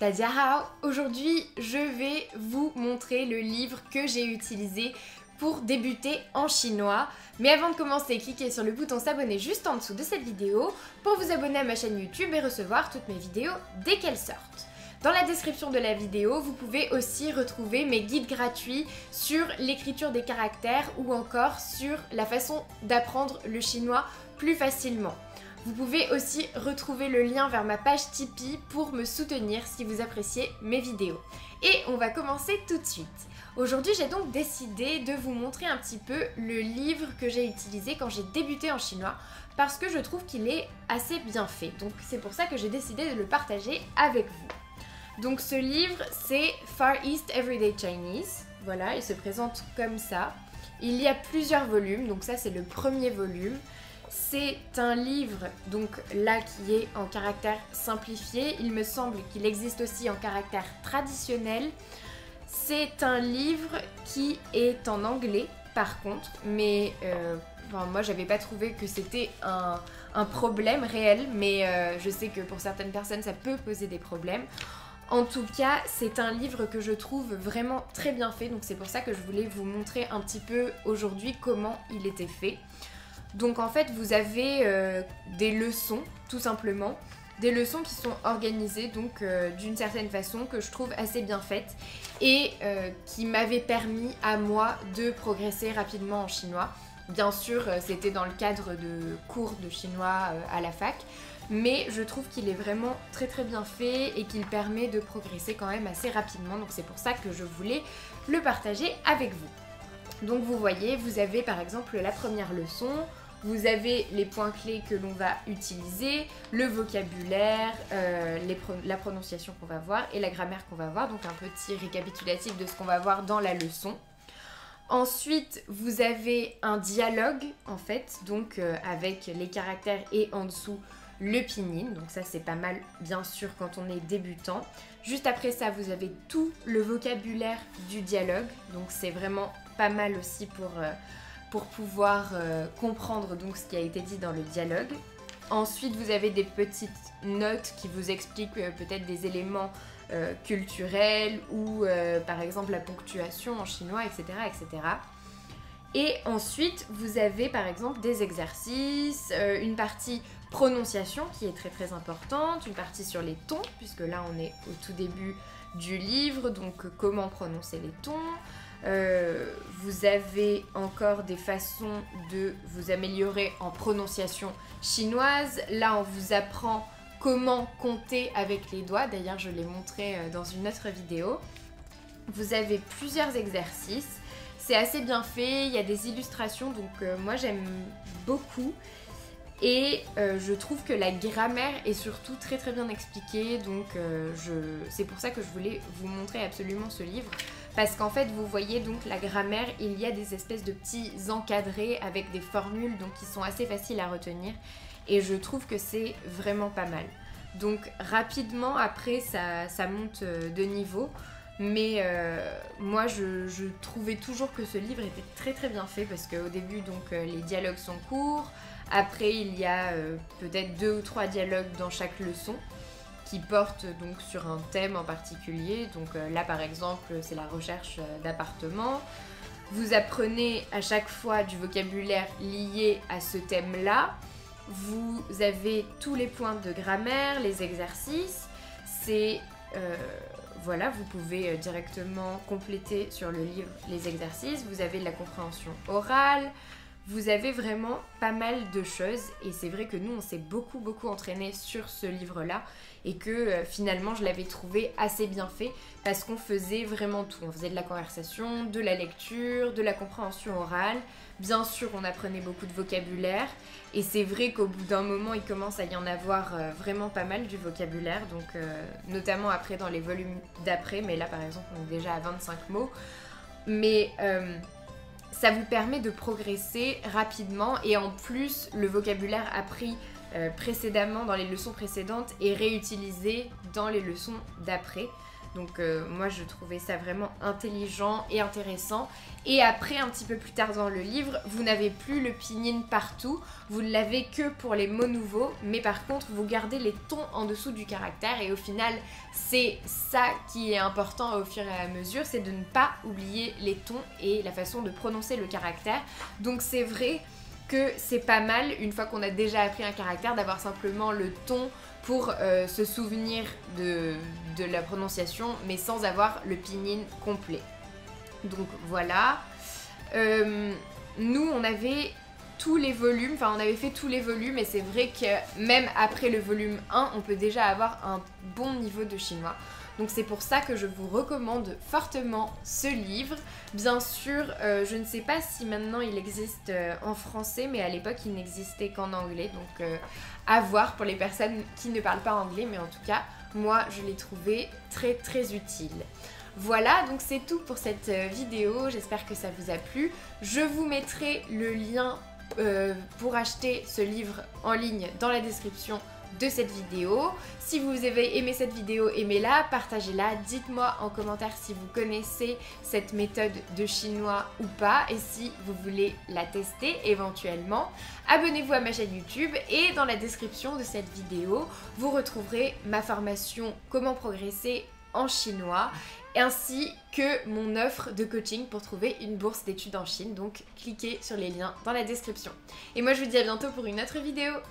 Hao. Aujourd'hui, je vais vous montrer le livre que j'ai utilisé pour débuter en chinois. Mais avant de commencer, cliquez sur le bouton s'abonner juste en dessous de cette vidéo pour vous abonner à ma chaîne YouTube et recevoir toutes mes vidéos dès qu'elles sortent. Dans la description de la vidéo, vous pouvez aussi retrouver mes guides gratuits sur l'écriture des caractères ou encore sur la façon d'apprendre le chinois plus facilement. Vous pouvez aussi retrouver le lien vers ma page Tipeee pour me soutenir si vous appréciez mes vidéos. Et on va commencer tout de suite. Aujourd'hui, j'ai donc décidé de vous montrer un petit peu le livre que j'ai utilisé quand j'ai débuté en chinois parce que je trouve qu'il est assez bien fait. Donc c'est pour ça que j'ai décidé de le partager avec vous. Donc ce livre, c'est Far East Everyday Chinese. Voilà, il se présente comme ça. Il y a plusieurs volumes, donc ça c'est le premier volume. C'est un livre, donc là, qui est en caractère simplifié. Il me semble qu'il existe aussi en caractère traditionnel. C'est un livre qui est en anglais, par contre, mais euh, moi j'avais pas trouvé que c'était un, problème réel, mais euh, je sais que pour certaines personnes ça peut poser des problèmes. En tout cas, c'est un livre que je trouve vraiment très bien fait, donc c'est pour ça que je voulais vous montrer un petit peu aujourd'hui comment il était fait. Donc en fait, vous avez euh, des leçons, tout simplement, des leçons qui sont organisées donc euh, d'une certaine façon que je trouve assez bien faites et euh, qui m'avaient permis à moi de progresser rapidement en chinois. Bien sûr, c'était dans le cadre de cours de chinois à la fac, mais je trouve qu'il est vraiment très très bien fait et qu'il permet de progresser quand même assez rapidement. Donc c'est pour ça que je voulais le partager avec vous. Donc vous voyez, vous avez par exemple la première leçon, vous avez les points clés que l'on va utiliser, le vocabulaire, euh, la prononciation qu'on va voir et la grammaire qu'on va voir. Donc un petit récapitulatif de ce qu'on va voir dans la leçon. Ensuite, vous avez un dialogue en fait, donc euh, avec les caractères et en dessous le pinyin. Donc ça c'est pas mal bien sûr quand on est débutant. Juste après ça, vous avez tout le vocabulaire du dialogue. Donc c'est vraiment pas mal aussi pour, euh, pour pouvoir euh, comprendre donc ce qui a été dit dans le dialogue. Ensuite, vous avez des petites notes qui vous expliquent euh, peut-être des éléments culturels ou par exemple la ponctuation en chinois, etc., etc. Et ensuite, vous avez par exemple des exercices, une partie prononciation qui est très très importante, une partie sur les tons, puisque là on est au tout début du livre, donc comment prononcer les tons. Euh, vous avez encore des façons de vous améliorer en prononciation chinoise. Là on vous apprend comment compter avec les doigts, d'ailleurs je l'ai montré euh, dans une autre vidéo. Vous avez plusieurs exercices, c'est assez bien fait, il y a des illustrations, donc euh, moi j'aime beaucoup. Et euh, je trouve que la grammaire est surtout très très bien expliquée, donc euh, c'est pour ça que je voulais vous montrer absolument ce livre. Parce qu'en fait, vous voyez donc la grammaire, il y a des espèces de petits encadrés avec des formules donc qui sont assez faciles à retenir. Et je trouve que c'est vraiment pas mal. Donc rapidement, après, ça, monte euh, de niveau. Mais moi, je, trouvais toujours que ce livre était très très bien fait parce qu'au début, donc, les dialogues sont courts. Après, il y a euh, peut-être deux ou trois dialogues dans chaque leçon qui portent donc sur un thème en particulier. Donc euh, là, par exemple, c'est la recherche euh, d'appartement. Vous apprenez à chaque fois du vocabulaire lié à ce thème-là. Vous avez tous les points de grammaire, les exercices. C'est voilà, vous pouvez directement compléter sur le livre les exercices. Vous avez la compréhension orale, vous avez vraiment pas mal de choses et c'est vrai que nous on s'est beaucoup beaucoup entraîné sur ce livre là et que euh, finalement je l'avais trouvé assez bien fait parce qu'on faisait vraiment tout. On faisait de la conversation, de la lecture, de la compréhension orale. Bien sûr on apprenait beaucoup de vocabulaire et c'est vrai qu'au bout d'un moment il commence à y en avoir euh, vraiment pas mal du vocabulaire donc euh, notamment après dans les volumes d'après mais là par exemple on est déjà à 25 mots. Mais ça vous permet de progresser rapidement et en plus le vocabulaire appris euh, précédemment dans les leçons précédentes est réutilisé dans les leçons d'après. Donc euh, moi je trouvais ça vraiment intelligent et intéressant. Et après, un petit peu plus tard dans le livre, vous n'avez plus le pinyin partout, vous ne l'avez que pour les mots nouveaux, mais par contre vous gardez les tons en dessous du caractère et au final c'est ça qui est important au fur et à mesure, c'est de ne pas oublier les tons et la façon de prononcer le caractère. Donc c'est vrai que c'est pas mal, une fois qu'on a déjà appris un caractère, d'avoir simplement le ton pour euh, se souvenir de, la prononciation, mais sans avoir le pinyin complet. Donc voilà. Euh, nous, on avait tous les volumes, enfin on avait fait tous les volumes et c'est vrai que même après le volume 1, on peut déjà avoir un bon niveau de chinois. Donc c'est pour ça que je vous recommande fortement ce livre. Bien sûr, euh, je ne sais pas si maintenant il existe euh, en français, mais à l'époque il n'existait qu'en anglais. Donc euh, à voir pour les personnes qui ne parlent pas anglais, mais en tout cas, moi je l'ai trouvé très très utile. Voilà, donc c'est tout pour cette vidéo, j'espère que ça vous a plu. Je vous mettrai le lien pour acheter ce livre en ligne dans la description de cette vidéo. Si vous avez aimé cette vidéo, aimez-la, partagez-la, dites-moi en commentaire si vous connaissez cette méthode de chinois ou pas et si vous voulez la tester éventuellement. Abonnez-vous à ma chaîne YouTube et dans la description de cette vidéo, vous retrouverez ma formation Comment progresser en chinois ainsi que mon offre de coaching pour trouver une bourse d'études en Chine. Donc cliquez sur les liens dans la description. Et moi je vous dis à bientôt pour une autre vidéo.